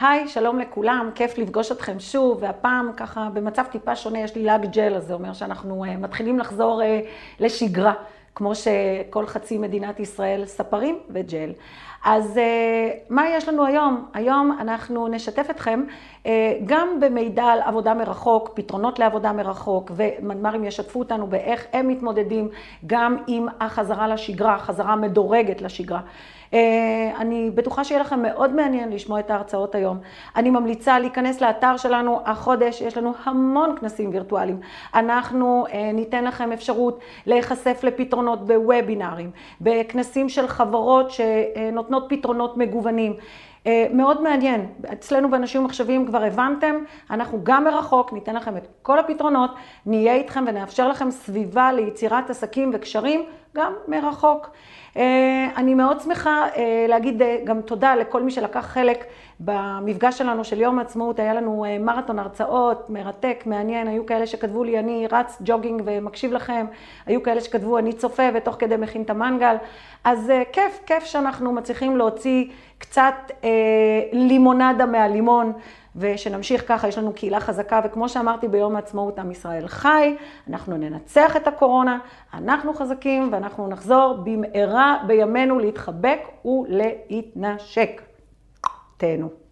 היי, שלום לכולם, כיף לפגוש אתכם שוב, והפעם ככה במצב טיפה שונה, יש לי לאג ג'ל, אז זה אומר שאנחנו uh, מתחילים לחזור uh, לשגרה, כמו שכל חצי מדינת ישראל ספרים וג'ל. אז uh, מה יש לנו היום? היום אנחנו נשתף אתכם uh, גם במידע על עבודה מרחוק, פתרונות לעבודה מרחוק, ומנמ"רים ישתפו אותנו באיך הם מתמודדים גם עם החזרה לשגרה, חזרה מדורגת לשגרה. אה, אני בטוחה שיהיה לכם מאוד מעניין לשמוע את ההרצאות היום. אני ממליצה להיכנס לאתר שלנו החודש, יש לנו המון כנסים וירטואליים. אנחנו אה, ניתן לכם אפשרות להיחשף לפתרונות בוובינארים, בכנסים של חברות שנותנות פתרונות מגוונים. אה, מאוד מעניין, אצלנו באנשים ומחשבים כבר הבנתם, אנחנו גם מרחוק, ניתן לכם את כל הפתרונות, נהיה איתכם ונאפשר לכם סביבה ליצירת עסקים וקשרים גם מרחוק. אה, אני מאוד שמחה אה, להגיד אה, גם תודה לכל מי שלקח חלק במפגש שלנו של יום העצמאות. היה לנו מרתון הרצאות, מרתק, מעניין. היו כאלה שכתבו לי, אני רץ ג'וגינג ומקשיב לכם. היו כאלה שכתבו, אני צופה ותוך כדי מכין את המנגל. אז כיף, כיף שאנחנו מצליחים להוציא קצת לימונדה מהלימון. ושנמשיך ככה, יש לנו קהילה חזקה, וכמו שאמרתי ביום העצמאות, עם ישראל חי, אנחנו ננצח את הקורונה, אנחנו חזקים, ואנחנו נחזור במהרה בימינו להתחבק ולהתנשק. תהנו.